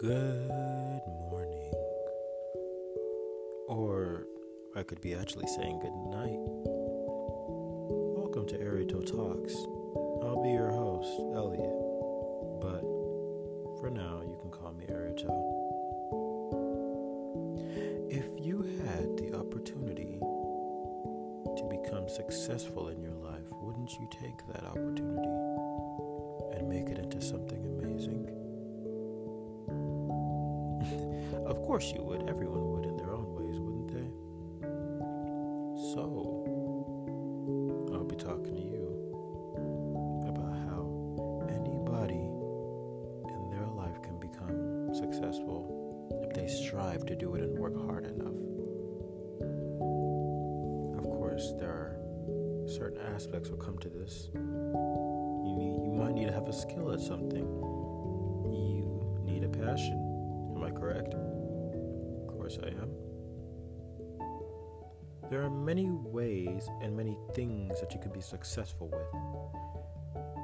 Good morning. Or I could be actually saying good night. Welcome to Arito Talks. I'll be your host, Elliot. But for now, you can call me Arito. If you had the opportunity to become successful in your life, wouldn't you take that opportunity and make it into something amazing? Of course you would. Everyone would in their own ways, wouldn't they? So, I'll be talking to you about how anybody in their life can become successful if they strive to do it and work hard enough. Of course, there are certain aspects will come to this. You need, you might need to have a skill at something. You need a passion. Am I correct? Course I am. There are many ways and many things that you can be successful with.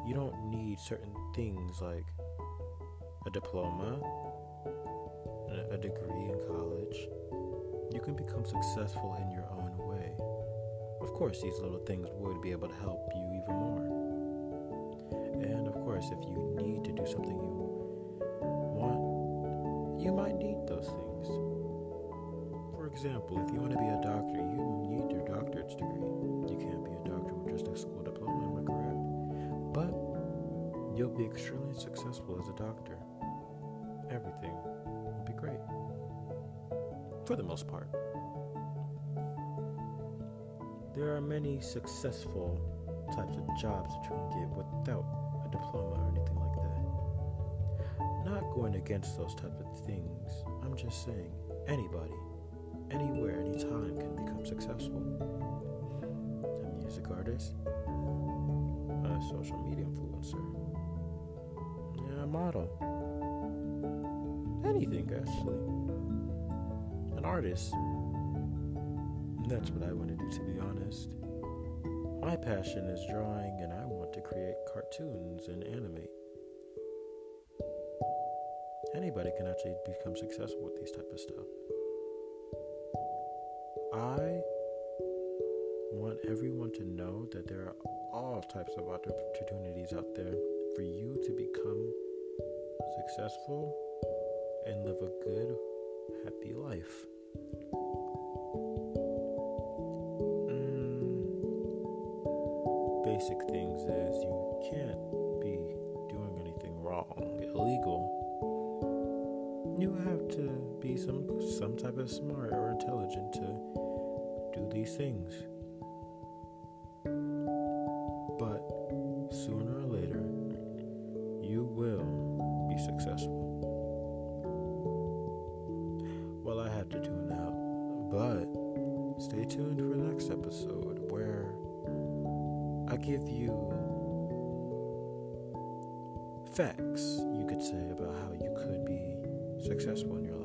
You don't need certain things like a diploma, a degree in college. You can become successful in your own way. Of course, these little things would be able to help you even more. And of course, if you need to do something you want, you might need those things. For example, if you want to be a doctor, you need your doctorate's degree. You can't be a doctor with just a school diploma, am I correct? But you'll be extremely successful as a doctor. Everything will be great. For the most part. There are many successful types of jobs that you can get without a diploma or anything like that. Not going against those types of things. I'm just saying anybody, artist, a uh, social media influencer, yeah, a model, anything actually. An artist. That's what I want to do, to be honest. My passion is drawing, and I want to create cartoons and animate. Anybody can actually become successful with these type of stuff. I everyone to know that there are all types of opportunities out there for you to become successful and live a good, happy life. Mm. basic things is you can't be doing anything wrong, illegal. You have to be some some type of smart or intelligent to do these things. Sooner or later, you will be successful. Well, I have to tune out, but stay tuned for the next episode where I give you facts, you could say, about how you could be successful in your life.